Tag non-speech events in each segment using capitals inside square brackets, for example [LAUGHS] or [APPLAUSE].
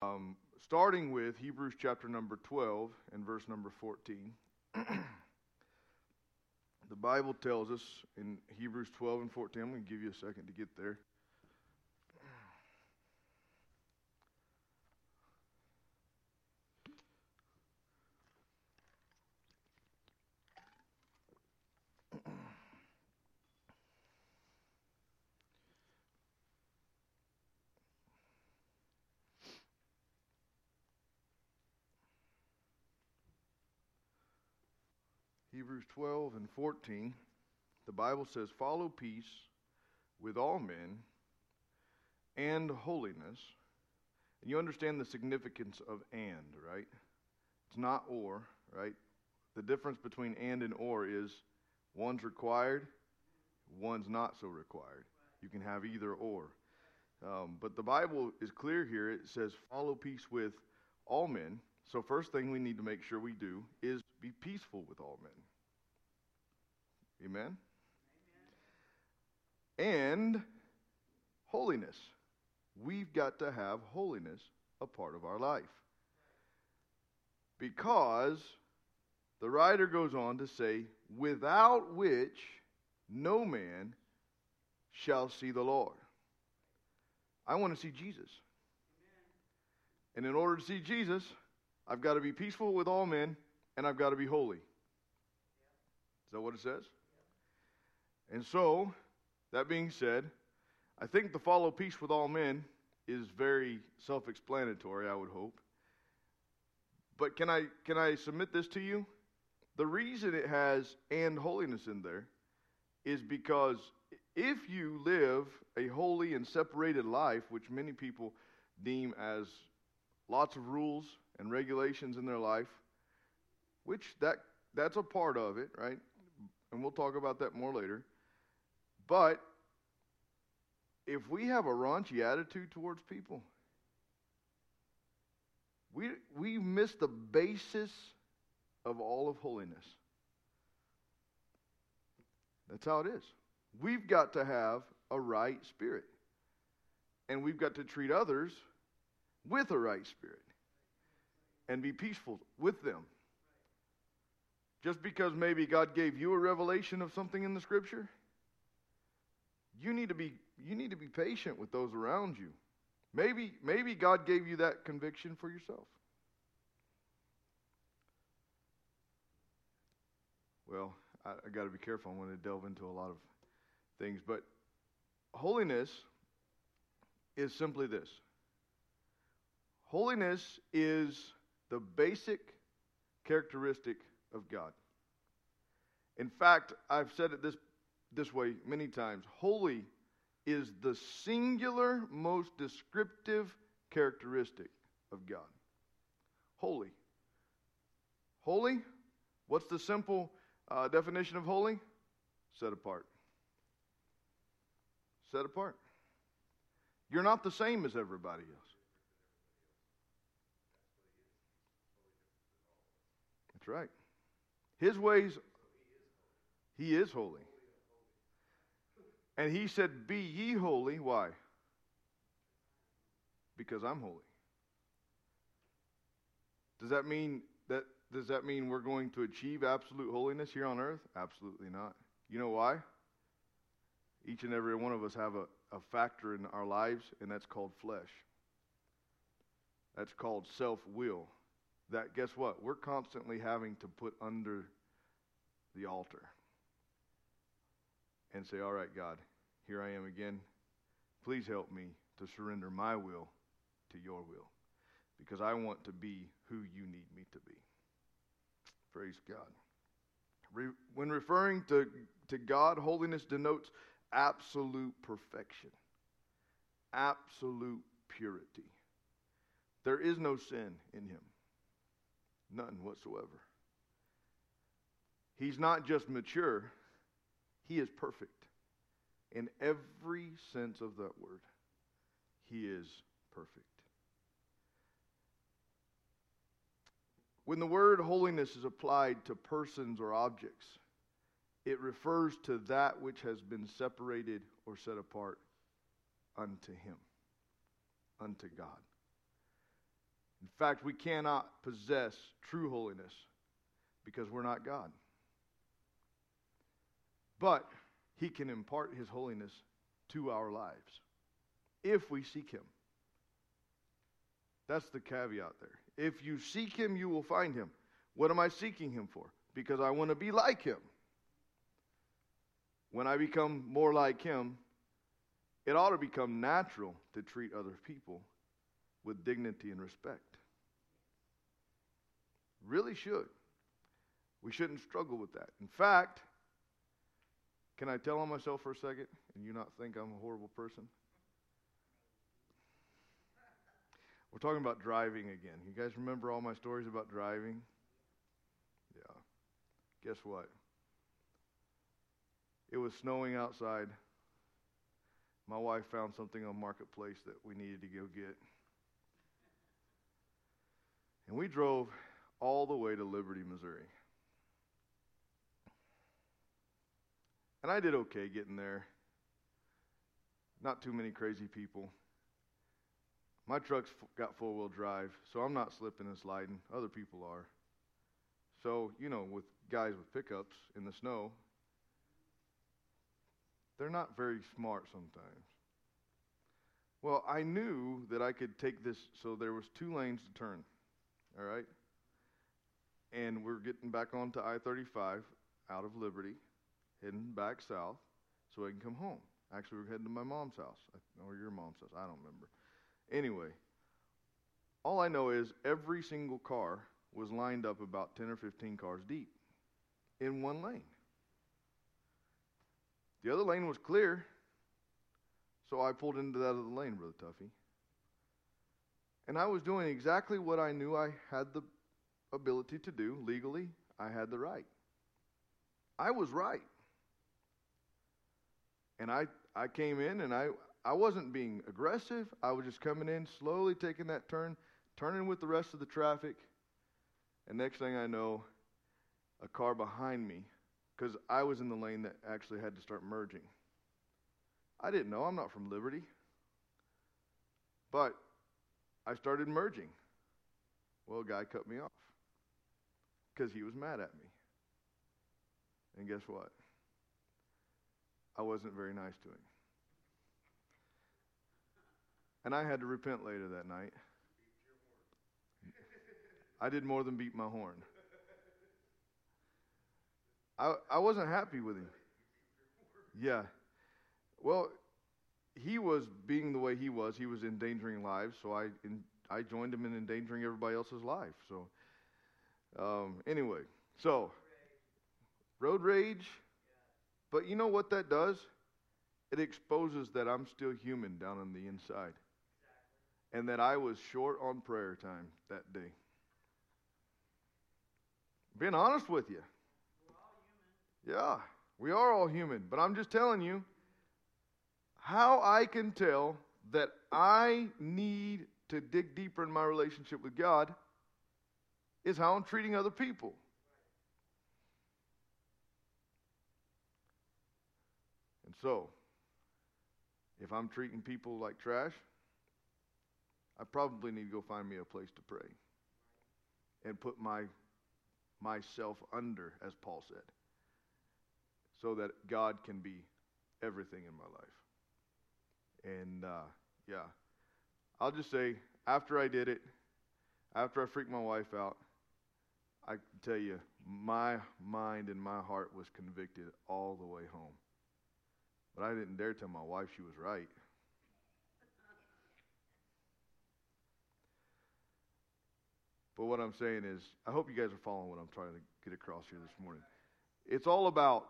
Um, starting with Hebrews chapter number 12 and verse number 14. [CLEARS THROAT] the Bible tells us in Hebrews 12 and 14, I'm going to give you a second to get there. Hebrews 12 and 14, the Bible says, Follow peace with all men and holiness. And you understand the significance of and, right? It's not or, right? The difference between and and or is one's required, one's not so required. You can have either or. Um, but the Bible is clear here. It says, Follow peace with all men. So, first thing we need to make sure we do is be peaceful with all men. Amen? Amen? And holiness. We've got to have holiness a part of our life. Because the writer goes on to say, without which no man shall see the Lord. I want to see Jesus. And in order to see Jesus, I've got to be peaceful with all men and I've got to be holy. Is that what it says? And so, that being said, I think the follow peace with all men is very self explanatory, I would hope. But can I, can I submit this to you? The reason it has and holiness in there is because if you live a holy and separated life, which many people deem as lots of rules and regulations in their life, which that that's a part of it, right? And we'll talk about that more later. But if we have a raunchy attitude towards people, we we miss the basis of all of holiness. That's how it is. We've got to have a right spirit. And we've got to treat others with a right spirit and be peaceful with them. Just because maybe God gave you a revelation of something in the scripture, you need to be you need to be patient with those around you. Maybe maybe God gave you that conviction for yourself. Well, I, I got to be careful. I want to delve into a lot of things, but holiness is simply this. Holiness is the basic characteristic of God. In fact, I've said it this, this way many times holy is the singular most descriptive characteristic of God. Holy. Holy, what's the simple uh, definition of holy? Set apart. Set apart. You're not the same as everybody else. That's right. His ways, He is holy. And He said, Be ye holy. Why? Because I'm holy. Does that mean that does that mean we're going to achieve absolute holiness here on earth? Absolutely not. You know why? Each and every one of us have a, a factor in our lives, and that's called flesh. That's called self will that guess what? We're constantly having to put under the altar and say, All right, God, here I am again. Please help me to surrender my will to your will because I want to be who you need me to be. Praise God. Re- when referring to, to God, holiness denotes absolute perfection, absolute purity. There is no sin in him. None whatsoever. He's not just mature, he is perfect. In every sense of that word, he is perfect. When the word holiness is applied to persons or objects, it refers to that which has been separated or set apart unto him, unto God. In fact, we cannot possess true holiness because we're not God. But He can impart His holiness to our lives if we seek Him. That's the caveat there. If you seek Him, you will find Him. What am I seeking Him for? Because I want to be like Him. When I become more like Him, it ought to become natural to treat other people with dignity and respect. Really should. We shouldn't struggle with that. In fact, can I tell on myself for a second and you not think I'm a horrible person? We're talking about driving again. You guys remember all my stories about driving? Yeah. Guess what? It was snowing outside. My wife found something on Marketplace that we needed to go get. And we drove all the way to Liberty, Missouri. And I did okay getting there. Not too many crazy people. My truck's got four wheel drive, so I'm not slipping and sliding. Other people are. So, you know, with guys with pickups in the snow, they're not very smart sometimes. Well, I knew that I could take this, so there was two lanes to turn. All right? And we're getting back onto I-35 out of Liberty, heading back south so I can come home. Actually, we're heading to my mom's house, or your mom's house. I don't remember. Anyway, all I know is every single car was lined up about 10 or 15 cars deep in one lane. The other lane was clear, so I pulled into that other lane, Brother Tuffy. And I was doing exactly what I knew I had the ability to do legally. I had the right. I was right. And I, I came in and I, I wasn't being aggressive. I was just coming in, slowly taking that turn, turning with the rest of the traffic. And next thing I know, a car behind me, because I was in the lane that actually had to start merging. I didn't know. I'm not from Liberty. But I started merging. Well, a guy cut me off because he was mad at me. And guess what? I wasn't very nice to him. And I had to repent later that night. I did more than beat my horn. I, I wasn't happy with him. Yeah. Well, he was being the way he was. He was endangering lives, so I in, I joined him in endangering everybody else's life. So, um, anyway, so road rage. But you know what that does? It exposes that I'm still human down on the inside, and that I was short on prayer time that day. Being honest with you. Yeah, we are all human, but I'm just telling you how I can tell that I need to dig deeper in my relationship with God is how I'm treating other people. So, if I'm treating people like trash, I probably need to go find me a place to pray and put my myself under, as Paul said, so that God can be everything in my life. And uh, yeah, I'll just say, after I did it, after I freaked my wife out, I can tell you, my mind and my heart was convicted all the way home. But I didn't dare tell my wife she was right. But what I'm saying is, I hope you guys are following what I'm trying to get across here this morning. It's all about,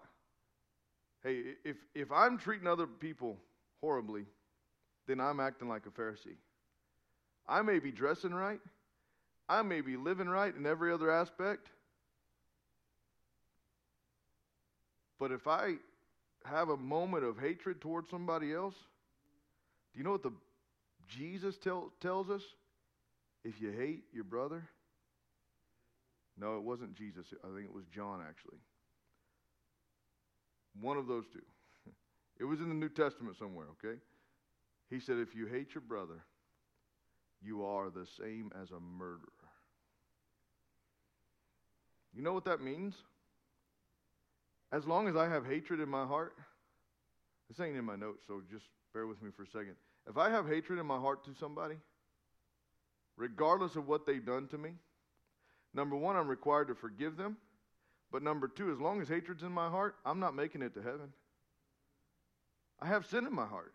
hey, if, if I'm treating other people horribly, then I'm acting like a Pharisee. I may be dressing right, I may be living right in every other aspect, but if I have a moment of hatred towards somebody else, do you know what the Jesus tell, tells us? If you hate your brother, no, it wasn't Jesus. I think it was John, actually. One of those two. [LAUGHS] It was in the New Testament somewhere, okay? He said, If you hate your brother, you are the same as a murderer. You know what that means? As long as I have hatred in my heart, this ain't in my notes, so just bear with me for a second. If I have hatred in my heart to somebody, regardless of what they've done to me, number one, I'm required to forgive them. But number two, as long as hatred's in my heart, I'm not making it to heaven. I have sin in my heart.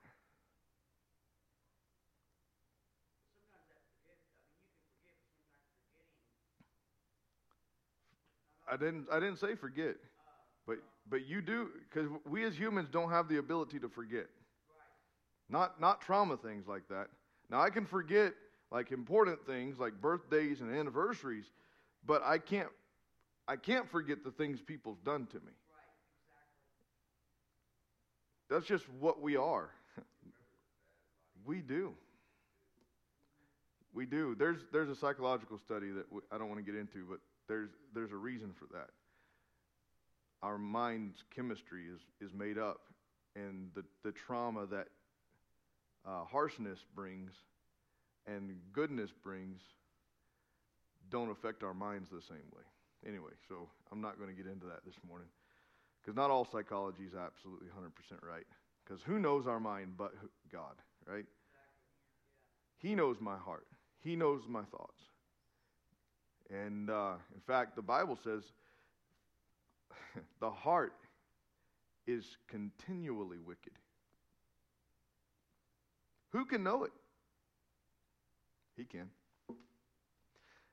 I didn't. I didn't say forget, but but you do because we as humans don't have the ability to forget. Not not trauma things like that. Now I can forget like important things like birthdays and anniversaries, but I can't I can't forget the things people've done to me. That's just what we are. [LAUGHS] we do. We do. There's there's a psychological study that we, I don't want to get into, but there's there's a reason for that. Our mind's chemistry is is made up, and the the trauma that uh, harshness brings and goodness brings don't affect our minds the same way. Anyway, so I'm not going to get into that this morning because not all psychology is absolutely 100% right. Because who knows our mind but God, right? He knows my heart, He knows my thoughts. And uh, in fact, the Bible says [LAUGHS] the heart is continually wicked. Who can know it? He can.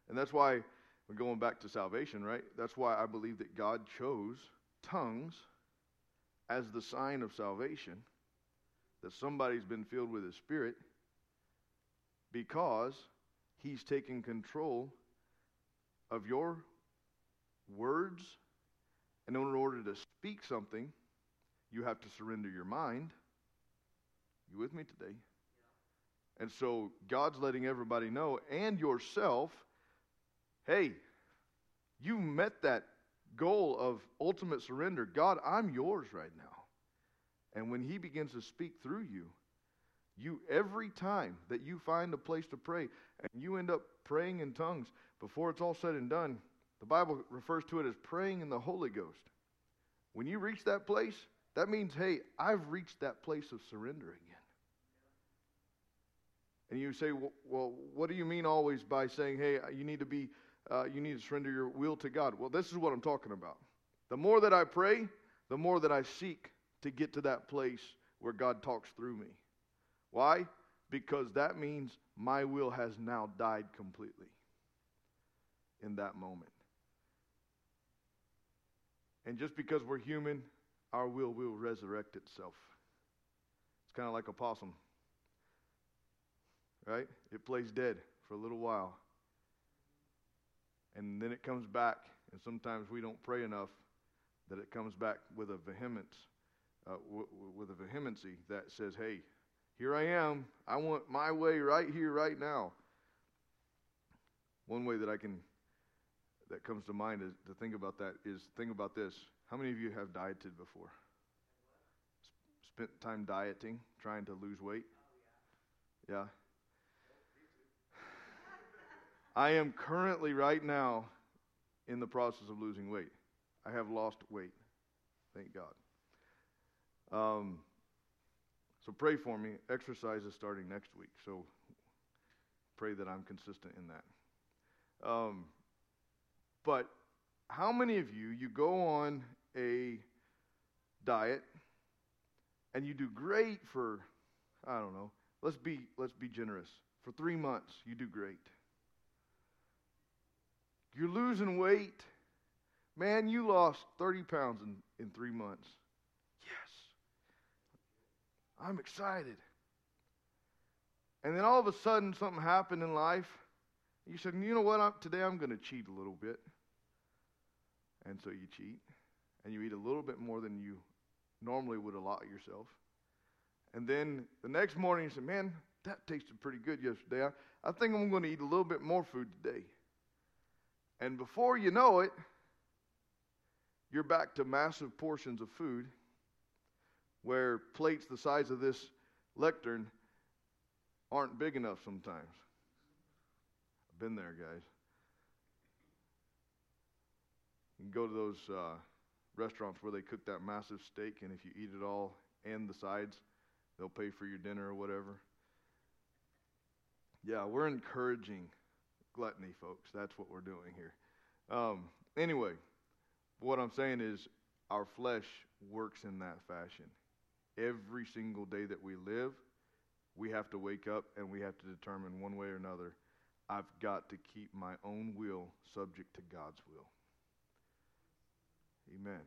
And that's why we're going back to salvation, right? That's why I believe that God chose tongues as the sign of salvation, that somebody's been filled with His Spirit, because He's taken control of your words. And in order to speak something, you have to surrender your mind. You with me today? And so God's letting everybody know and yourself hey, you met that goal of ultimate surrender. God, I'm yours right now. And when He begins to speak through you, you every time that you find a place to pray and you end up praying in tongues before it's all said and done, the Bible refers to it as praying in the Holy Ghost. When you reach that place, that means, hey, I've reached that place of surrender again. And you say, well, well, what do you mean always by saying, hey, you need to be, uh, you need to surrender your will to God? Well, this is what I'm talking about. The more that I pray, the more that I seek to get to that place where God talks through me. Why? Because that means my will has now died completely in that moment. And just because we're human, our will will resurrect itself. It's kind of like a possum right? It plays dead for a little while. And then it comes back, and sometimes we don't pray enough that it comes back with a vehemence, uh, w- w- with a vehemency that says, "Hey, here I am. I want my way right here, right now." One way that I can that comes to mind is to think about that is think about this. How many of you have dieted before? Spent time dieting, trying to lose weight? Yeah. I am currently, right now, in the process of losing weight. I have lost weight. Thank God. Um, so pray for me. Exercise is starting next week. So pray that I'm consistent in that. Um, but how many of you, you go on a diet and you do great for, I don't know, let's be, let's be generous. For three months, you do great. You're losing weight. Man, you lost 30 pounds in, in three months. Yes. I'm excited. And then all of a sudden, something happened in life. You said, you know what? I'm, today I'm going to cheat a little bit. And so you cheat. And you eat a little bit more than you normally would allot yourself. And then the next morning, you say, man, that tasted pretty good yesterday. I, I think I'm going to eat a little bit more food today. And before you know it, you're back to massive portions of food where plates the size of this lectern aren't big enough sometimes. Been there, guys. You can go to those uh, restaurants where they cook that massive steak, and if you eat it all and the sides, they'll pay for your dinner or whatever. Yeah, we're encouraging gluttony, folks. That's what we're doing here. Um, anyway, what I'm saying is our flesh works in that fashion. Every single day that we live, we have to wake up and we have to determine one way or another I've got to keep my own will subject to God's will. Amen.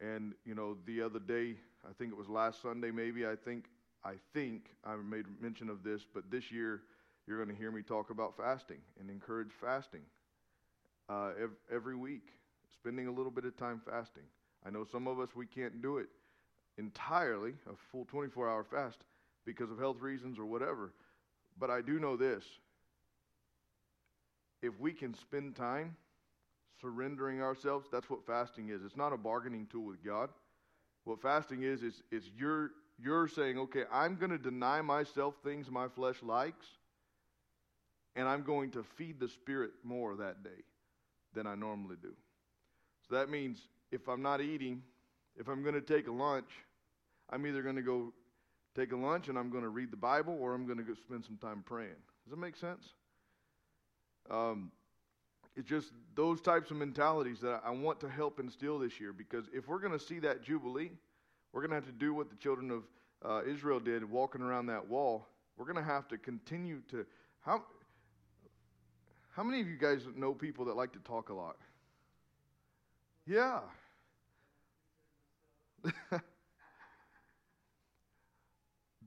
And you know, the other day, I think it was last Sunday, maybe. I think I think I made mention of this, but this year you're going to hear me talk about fasting and encourage fasting uh, every, every week, spending a little bit of time fasting. I know some of us we can't do it entirely, a full 24-hour fast, because of health reasons or whatever. But I do know this: if we can spend time surrendering ourselves. That's what fasting is. It's not a bargaining tool with God. What fasting is is is you're you're saying, okay, I'm going to deny myself things my flesh likes, and I'm going to feed the spirit more that day than I normally do. So that means if I'm not eating, if I'm going to take a lunch, I'm either going to go take a lunch and I'm going to read the Bible or I'm going to go spend some time praying. Does that make sense? Um, it's just those types of mentalities that I want to help instill this year because if we're going to see that Jubilee, we're going to have to do what the children of uh, Israel did walking around that wall. We're going to have to continue to. How, how many of you guys know people that like to talk a lot? Yeah. [LAUGHS]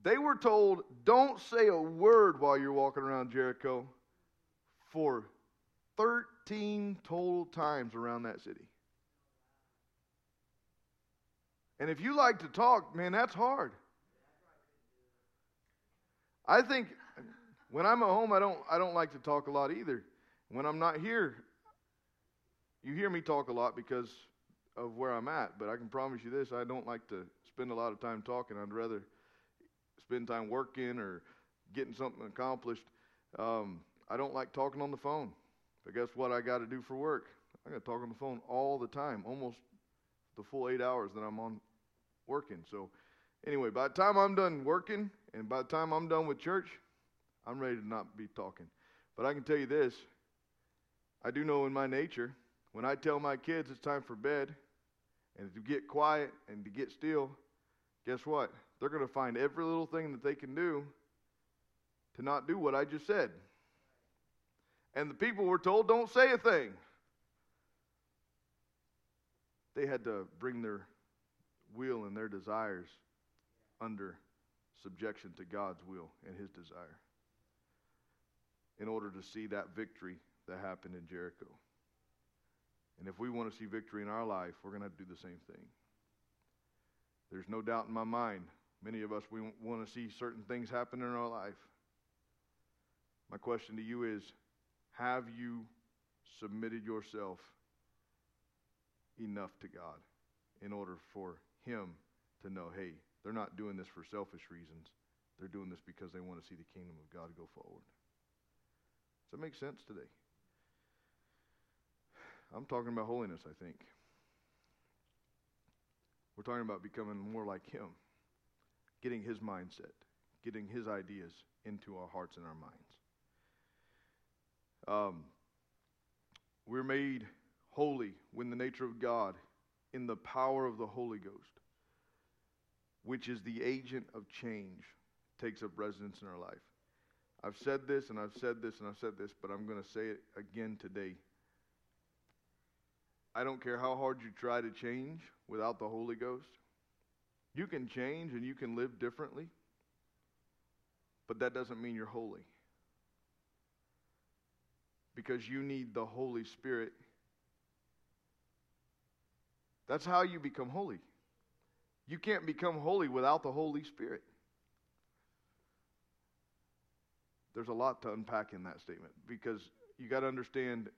they were told, don't say a word while you're walking around Jericho for 13 total times around that city. And if you like to talk, man, that's hard. I think when I'm at home, I don't, I don't like to talk a lot either. When I'm not here, you hear me talk a lot because of where I'm at. But I can promise you this I don't like to spend a lot of time talking. I'd rather spend time working or getting something accomplished. Um, I don't like talking on the phone. But guess what I got to do for work? I got to talk on the phone all the time, almost the full eight hours that I'm on working. So, anyway, by the time I'm done working and by the time I'm done with church, I'm ready to not be talking. But I can tell you this I do know in my nature, when I tell my kids it's time for bed and to get quiet and to get still, guess what? They're going to find every little thing that they can do to not do what I just said. And the people were told, don't say a thing. They had to bring their will and their desires under subjection to God's will and his desire in order to see that victory that happened in Jericho. And if we want to see victory in our life, we're going to, have to do the same thing. There's no doubt in my mind, many of us, we want to see certain things happen in our life. My question to you is have you submitted yourself enough to God in order for Him to know, hey, they're not doing this for selfish reasons. They're doing this because they want to see the kingdom of God go forward. Does that make sense today? I'm talking about holiness, I think. We're talking about becoming more like Him, getting His mindset, getting His ideas into our hearts and our minds. Um, we're made holy when the nature of God in the power of the Holy Ghost, which is the agent of change, takes up residence in our life. I've said this and I've said this and I've said this, but I'm going to say it again today. I don't care how hard you try to change without the Holy Ghost. You can change and you can live differently, but that doesn't mean you're holy because you need the Holy Spirit. That's how you become holy. You can't become holy without the Holy Spirit. There's a lot to unpack in that statement because you got to understand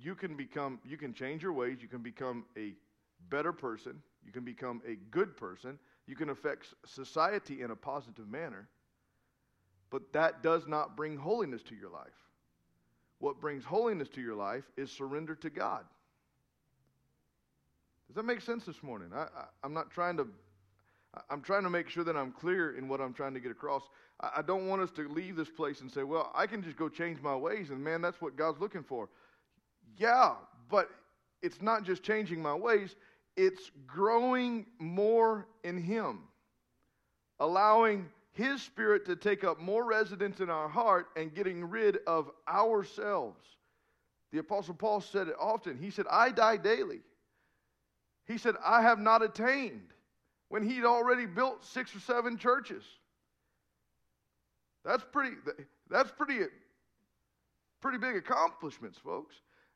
you can become you can change your ways, you can become a better person, you can become a good person, you can affect society in a positive manner. But that does not bring holiness to your life. What brings holiness to your life is surrender to God. Does that make sense this morning? I, am not trying to. I'm trying to make sure that I'm clear in what I'm trying to get across. I, I don't want us to leave this place and say, "Well, I can just go change my ways," and man, that's what God's looking for. Yeah, but it's not just changing my ways; it's growing more in Him, allowing His Spirit to take up more residence in our heart and getting rid of ourselves. The Apostle Paul said it often. He said, I die daily. He said, I have not attained when he'd already built six or seven churches. That's pretty, that's pretty, pretty big accomplishments, folks.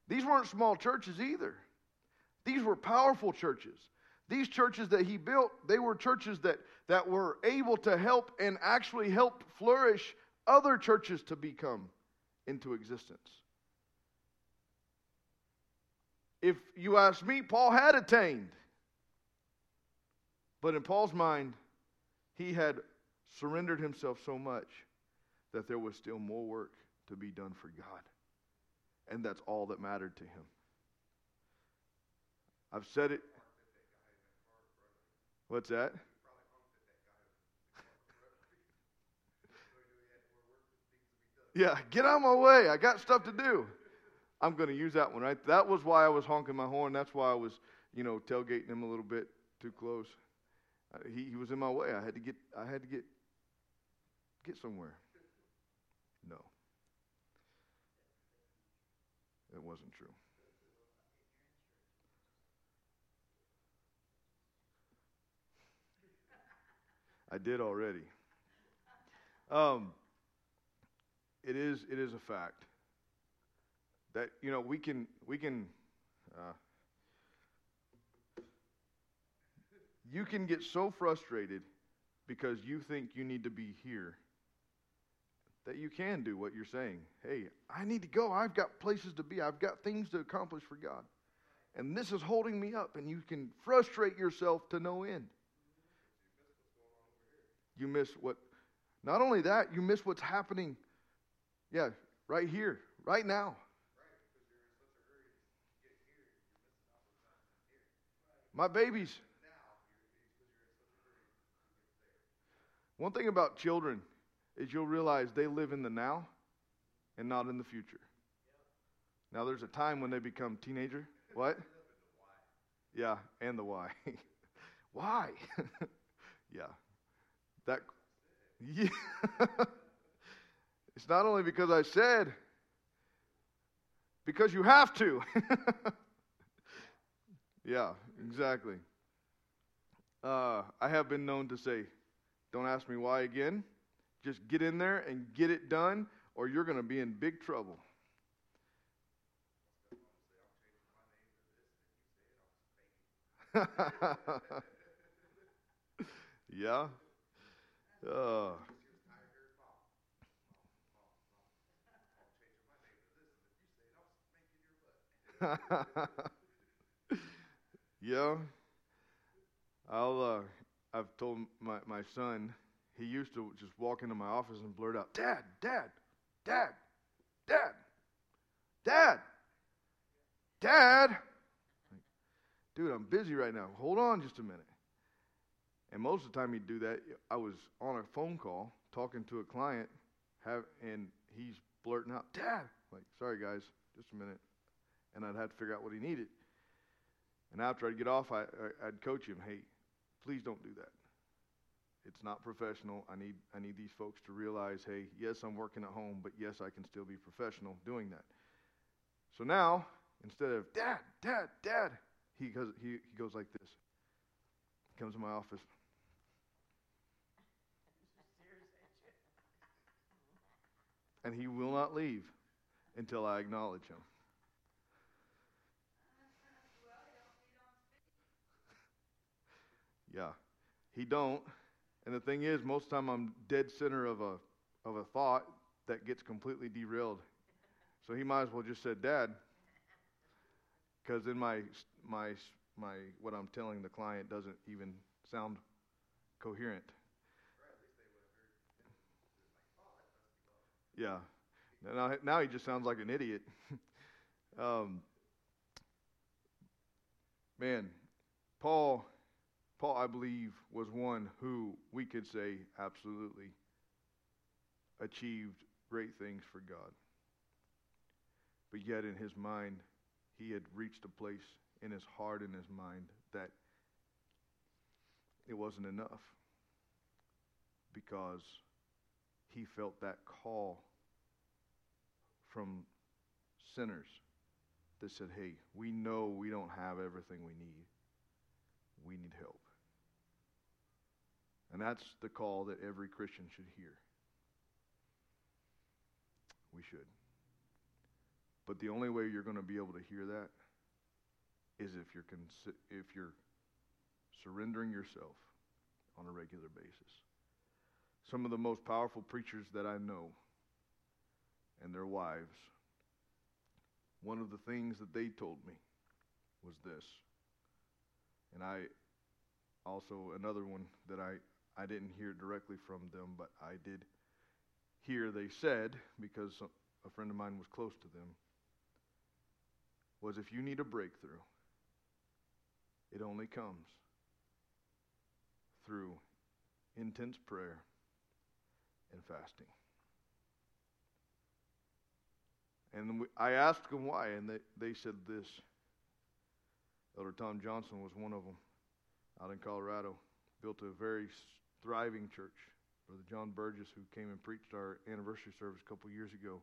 These weren't small churches either. These were powerful churches. These churches that he built, they were churches that, that were able to help and actually help flourish other churches to become into existence. If you ask me, Paul had attained. But in Paul's mind, he had surrendered himself so much that there was still more work to be done for God. And that's all that mattered to him. I've said it. What's that? Yeah, get out of my way. I got stuff to do. I'm going to use that one, right? That was why I was honking my horn. That's why I was, you know, tailgating him a little bit too close. Uh, he, he was in my way. I had to get. I had to get. Get somewhere. No. It wasn't true. I did already. Um, it is it is a fact that you know we can we can uh, you can get so frustrated because you think you need to be here that you can do what you're saying. Hey, I need to go. I've got places to be. I've got things to accomplish for God. And this is holding me up. And you can frustrate yourself to no end. You miss what, not only that, you miss what's happening, yeah, right here, right now. My babies. One thing about children is you'll realize they live in the now and not in the future. Now, there's a time when they become teenager. What? Yeah, and the why. [LAUGHS] why? [LAUGHS] yeah. That [LAUGHS] yeah. it's not only because I said, because you have to. [LAUGHS] yeah, exactly. Uh, I have been known to say, don't ask me why again. Just get in there and get it done, or you're going to be in big trouble. [LAUGHS] yeah. Uh. [LAUGHS] yeah. I'll uh I've told my, my son, he used to just walk into my office and blurt out, Dad, Dad, Dad, Dad, Dad, Dad. Dude, I'm busy right now. Hold on just a minute. And most of the time he'd do that, I was on a phone call talking to a client, have, and he's blurting out, Dad. Like, sorry guys, just a minute. And I'd have to figure out what he needed. And after I'd get off, I, I'd coach him, hey, please don't do that. It's not professional. I need, I need these folks to realize, hey, yes, I'm working at home, but yes, I can still be professional doing that. So now, instead of, Dad, Dad, Dad, he goes, he, he goes like this. He comes to my office. And he will not leave until I acknowledge him. yeah, he don't. And the thing is, most of the time I'm dead center of a of a thought that gets completely derailed. So he might as well just said, "Dad," because in my my my what I'm telling the client doesn't even sound coherent. Yeah. Now, now he just sounds like an idiot. [LAUGHS] um, man, Paul, Paul, I believe, was one who we could say absolutely achieved great things for God. But yet, in his mind, he had reached a place in his heart and his mind that it wasn't enough because he felt that call from sinners that said, Hey, we know we don't have everything we need. We need help. And that's the call that every Christian should hear. We should. But the only way you're going to be able to hear that is if you're consi- if you're surrendering yourself on a regular basis. Some of the most powerful preachers that I know and their wives, one of the things that they told me was this. And I also another one that I I didn't hear directly from them, but I did hear they said because a friend of mine was close to them was if you need a breakthrough, it only comes through intense prayer and fasting. And I asked them why, and they, they said this. Elder Tom Johnson was one of them out in Colorado, built a very thriving church. Brother John Burgess, who came and preached our anniversary service a couple years ago,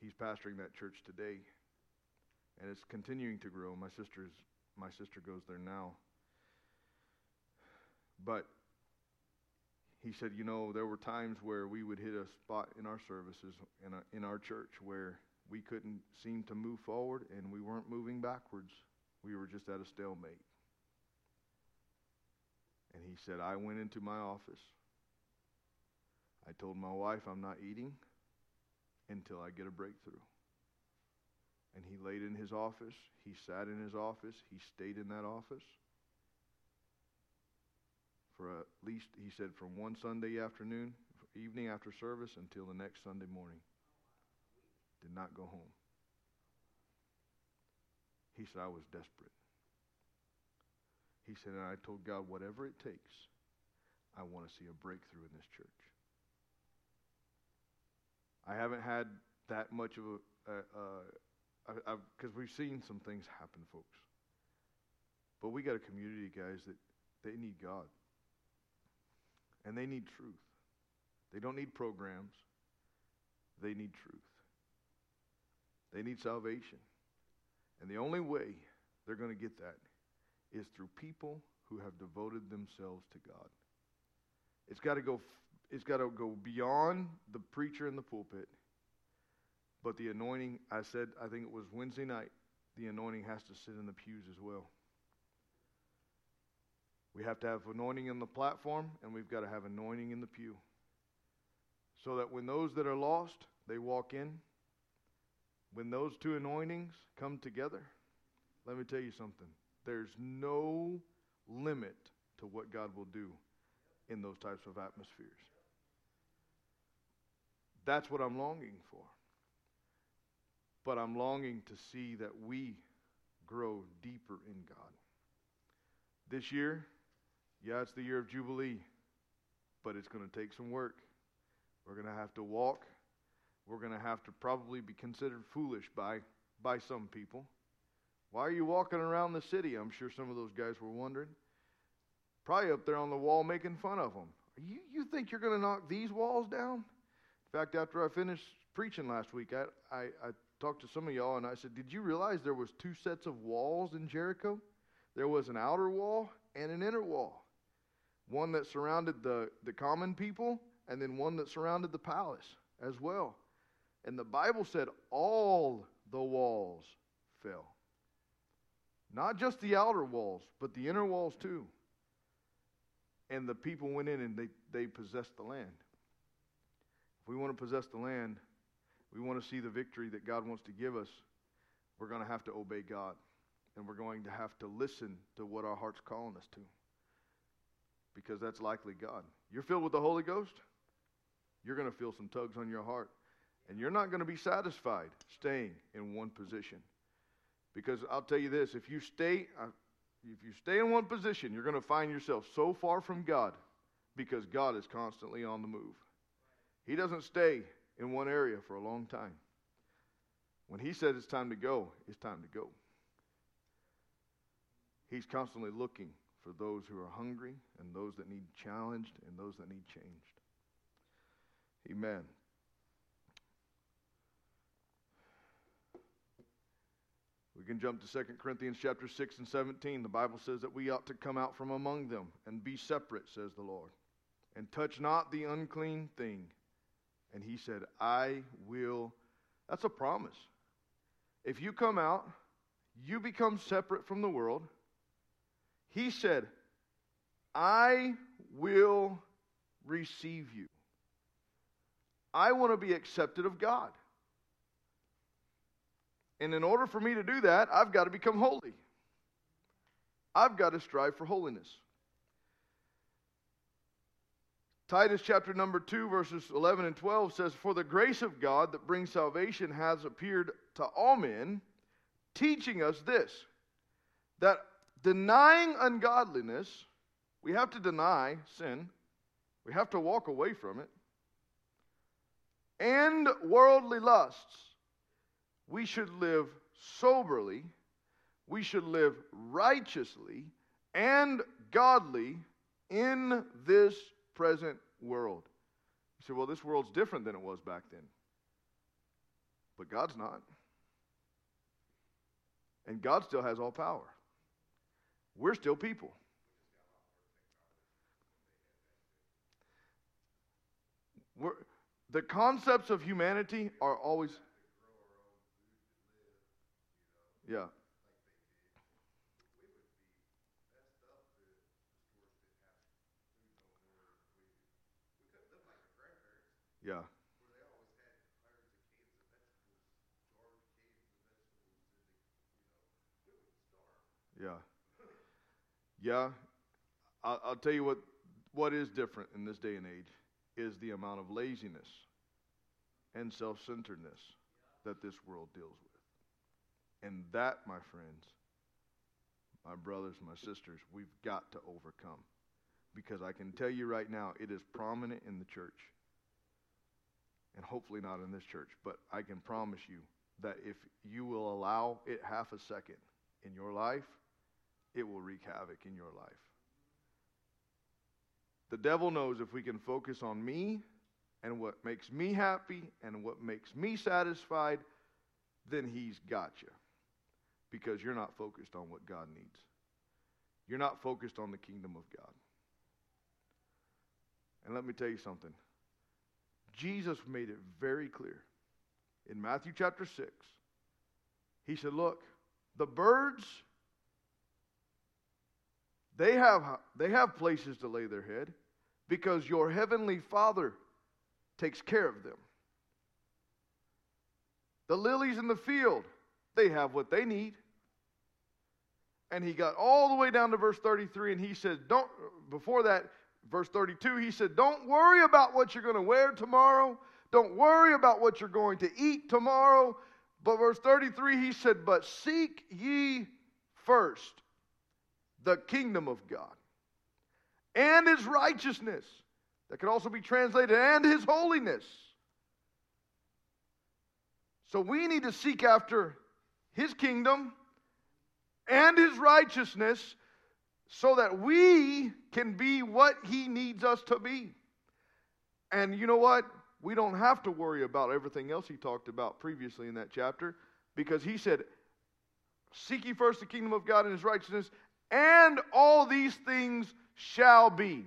he's pastoring that church today and it's continuing to grow. My sister's my sister goes there now. But he said, you know, there were times where we would hit a spot in our services in, a, in our church where we couldn't seem to move forward and we weren't moving backwards. We were just at a stalemate. And he said, I went into my office. I told my wife I'm not eating until I get a breakthrough. And he laid in his office. He sat in his office. He stayed in that office for at least, he said, from one Sunday afternoon, evening after service, until the next Sunday morning. Did not go home. He said, I was desperate. He said, and I told God, whatever it takes, I want to see a breakthrough in this church. I haven't had that much of a, a, a because we've seen some things happen, folks. But we got a community, guys, that they need God. And they need truth. They don't need programs. They need truth. They need salvation. And the only way they're going to get that is through people who have devoted themselves to God. It's got to go it's got to go beyond the preacher in the pulpit but the anointing, I said, I think it was Wednesday night, the anointing has to sit in the pews as well. We have to have anointing in the platform, and we've got to have anointing in the pew. So that when those that are lost, they walk in. When those two anointings come together, let me tell you something. There's no limit to what God will do in those types of atmospheres. That's what I'm longing for. But I'm longing to see that we grow deeper in God. This year, yeah, it's the year of Jubilee, but it's going to take some work. We're going to have to walk. We're going to have to probably be considered foolish by, by some people. Why are you walking around the city? I'm sure some of those guys were wondering. Probably up there on the wall making fun of them. You, you think you're going to knock these walls down? In fact, after I finished preaching last week, I, I, I talked to some of y'all and I said, "Did you realize there was two sets of walls in Jericho? There was an outer wall and an inner wall. One that surrounded the, the common people and then one that surrounded the palace as well. And the Bible said all the walls fell. Not just the outer walls, but the inner walls too. And the people went in and they, they possessed the land. If we want to possess the land, we want to see the victory that God wants to give us, we're going to have to obey God. And we're going to have to listen to what our heart's calling us to. Because that's likely God. You're filled with the Holy Ghost, you're going to feel some tugs on your heart. And you're not going to be satisfied staying in one position. Because I'll tell you this if you stay, uh, if you stay in one position, you're going to find yourself so far from God because God is constantly on the move. He doesn't stay in one area for a long time. When He says it's time to go, it's time to go. He's constantly looking for those who are hungry and those that need challenged and those that need changed. Amen. We can jump to 2 Corinthians chapter 6 and 17. The Bible says that we ought to come out from among them and be separate, says the Lord, and touch not the unclean thing. And he said, I will. That's a promise. If you come out, you become separate from the world. He said, I will receive you. I want to be accepted of God. And in order for me to do that, I've got to become holy. I've got to strive for holiness. Titus chapter number 2, verses 11 and 12 says, For the grace of God that brings salvation has appeared to all men, teaching us this, that denying ungodliness, we have to deny sin, we have to walk away from it, and worldly lusts we should live soberly, we should live righteously and godly in this present world. You say, well, this world's different than it was back then. But God's not. And God still has all power. We're still people. We're, the concepts of humanity are always yeah. Yeah. Yeah. Yeah. I'll, I'll, tell you what, what is different in this day and age is the amount of laziness and self centeredness that this world deals with. And that, my friends, my brothers, my sisters, we've got to overcome. Because I can tell you right now, it is prominent in the church. And hopefully not in this church, but I can promise you that if you will allow it half a second in your life, it will wreak havoc in your life. The devil knows if we can focus on me and what makes me happy and what makes me satisfied, then he's got you because you're not focused on what God needs. You're not focused on the kingdom of God. And let me tell you something. Jesus made it very clear in Matthew chapter 6. He said, Look, the birds, they have, they have places to lay their head because your heavenly Father takes care of them. The lilies in the field, they have what they need. And he got all the way down to verse 33 and he said don't before that verse 32 he said don't worry about what you're going to wear tomorrow. Don't worry about what you're going to eat tomorrow. But verse 33 he said but seek ye first the kingdom of god and his righteousness that could also be translated and his holiness so we need to seek after his kingdom and his righteousness so that we can be what he needs us to be. And you know what? We don't have to worry about everything else he talked about previously in that chapter because he said, Seek ye first the kingdom of God and his righteousness, and all these things shall be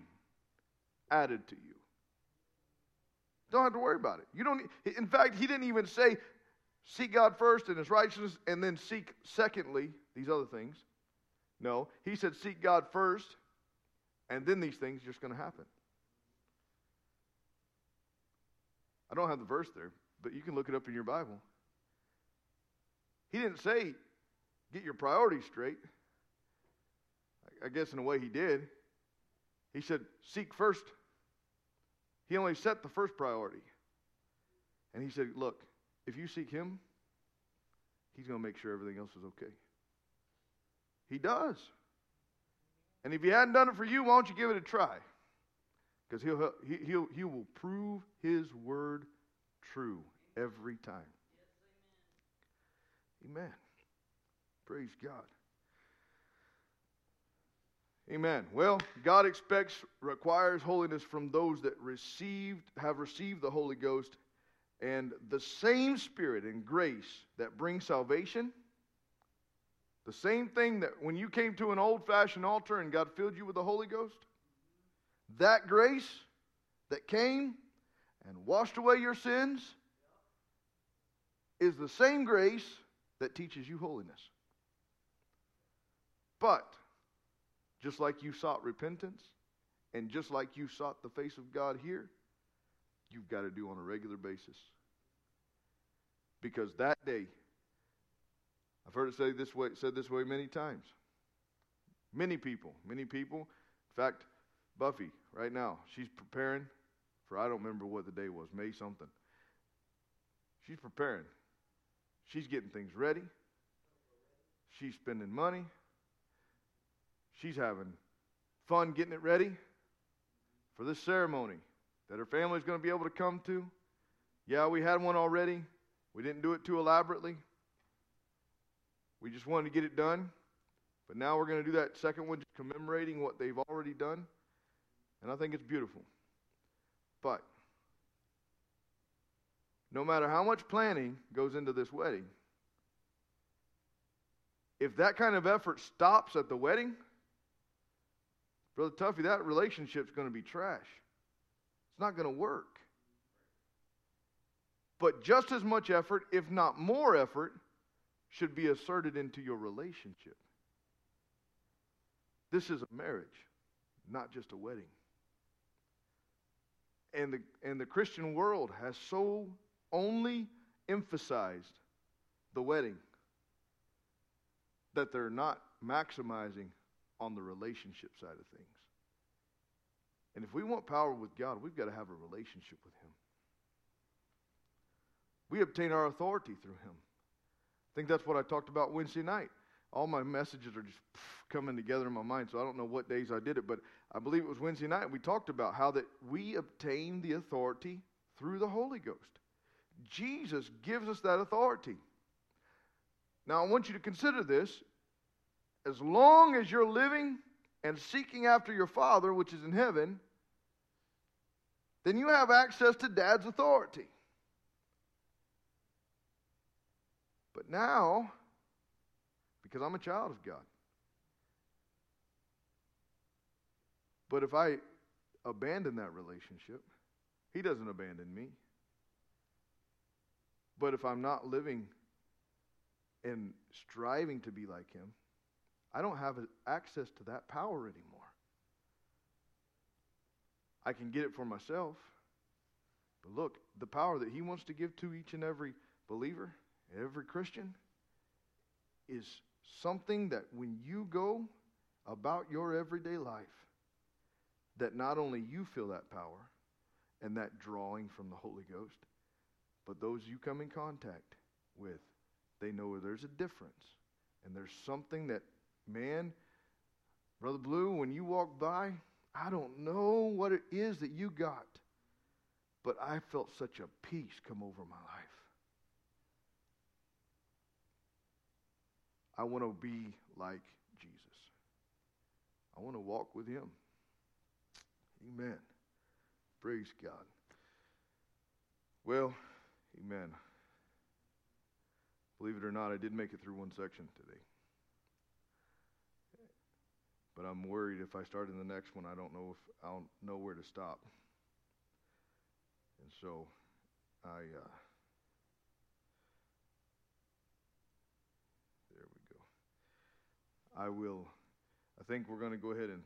added to you. Don't have to worry about it. You don't. In fact, he didn't even say, "Seek God first and His righteousness, and then seek secondly these other things. No, he said, seek God first, and then these things are just going to happen. I don't have the verse there, but you can look it up in your Bible. He didn't say, get your priorities straight. I guess in a way he did. He said, seek first. He only set the first priority. And he said, Look, if you seek him, he's going to make sure everything else is okay. He does. And if he hadn't done it for you, why don't you give it a try? Because he'll, he, he'll, he will prove his word true every time. Amen. Praise God. Amen. Well, God expects, requires holiness from those that received, have received the Holy Ghost, and the same Spirit and grace that brings salvation, the same thing that when you came to an old fashioned altar and God filled you with the Holy Ghost, that grace that came and washed away your sins is the same grace that teaches you holiness. But just like you sought repentance, and just like you sought the face of God here, you've got to do on a regular basis. Because that day, I've heard it say this way, said this way many times. Many people, many people. In fact, Buffy, right now, she's preparing for I don't remember what the day was, May something. She's preparing. She's getting things ready. She's spending money. She's having fun getting it ready for this ceremony that her family's going to be able to come to. Yeah, we had one already. We didn't do it too elaborately. We just wanted to get it done. But now we're going to do that second one, commemorating what they've already done. And I think it's beautiful. But no matter how much planning goes into this wedding, if that kind of effort stops at the wedding, Brother Tuffy, that relationship's going to be trash. It's not going to work. But just as much effort, if not more effort, should be asserted into your relationship. This is a marriage, not just a wedding. And the, and the Christian world has so only emphasized the wedding that they're not maximizing on the relationship side of things. And if we want power with God, we've got to have a relationship with Him. We obtain our authority through Him. I think that's what I talked about Wednesday night. All my messages are just coming together in my mind, so I don't know what days I did it, but I believe it was Wednesday night. We talked about how that we obtain the authority through the Holy Ghost. Jesus gives us that authority. Now, I want you to consider this as long as you're living and seeking after your Father, which is in heaven, then you have access to Dad's authority. But now, because I'm a child of God, but if I abandon that relationship, He doesn't abandon me. But if I'm not living and striving to be like Him, I don't have access to that power anymore. I can get it for myself. But look, the power that He wants to give to each and every believer, every Christian, is something that when you go about your everyday life, that not only you feel that power and that drawing from the Holy Ghost, but those you come in contact with, they know there's a difference. And there's something that Man, Brother Blue, when you walk by, I don't know what it is that you got, but I felt such a peace come over my life. I want to be like Jesus. I want to walk with him. Amen. Praise God. Well, amen. Believe it or not, I did make it through one section today. But I'm worried if I start in the next one, I don't know if I'll know where to stop. And so I, uh, there we go. I will, I think we're going to go ahead and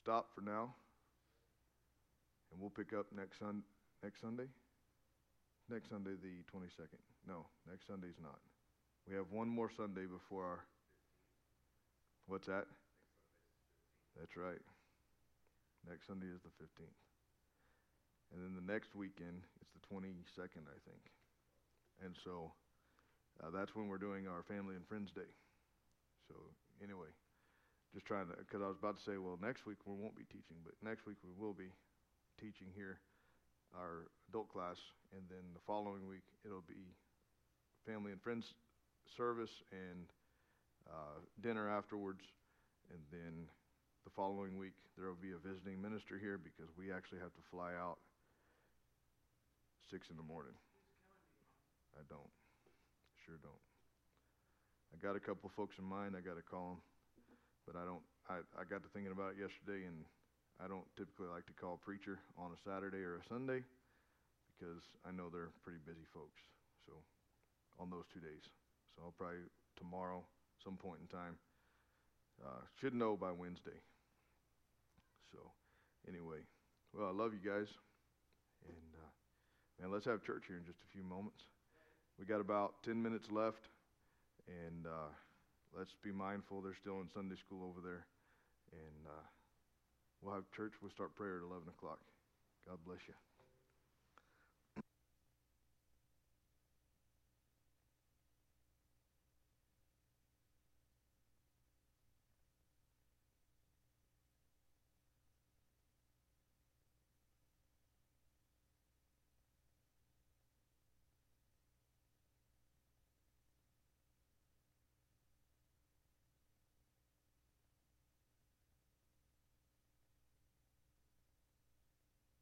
stop for now. And we'll pick up next, sun, next Sunday. Next Sunday, the 22nd. No, next Sunday's not. We have one more Sunday before our. What's that? That's right. Next Sunday is the 15th. and then the next weekend it's the 22nd, I think. And so uh, that's when we're doing our family and friends day. So anyway, just trying to because I was about to say, well, next week we won't be teaching, but next week we will be teaching here our adult class, and then the following week it'll be family and friends service and uh, dinner afterwards, and then the following week there will be a visiting minister here because we actually have to fly out six in the morning. I don't, sure don't. I got a couple folks in mind. I got to call them, but I don't. I I got to thinking about it yesterday, and I don't typically like to call a preacher on a Saturday or a Sunday because I know they're pretty busy folks. So on those two days, so I'll probably tomorrow, some point in time. Uh, should know by Wednesday. So anyway, well, I love you guys, and uh, man, let's have church here in just a few moments. We got about ten minutes left, and uh, let's be mindful. They're still in Sunday school over there, and uh, we'll have church. We'll start prayer at eleven o'clock. God bless you.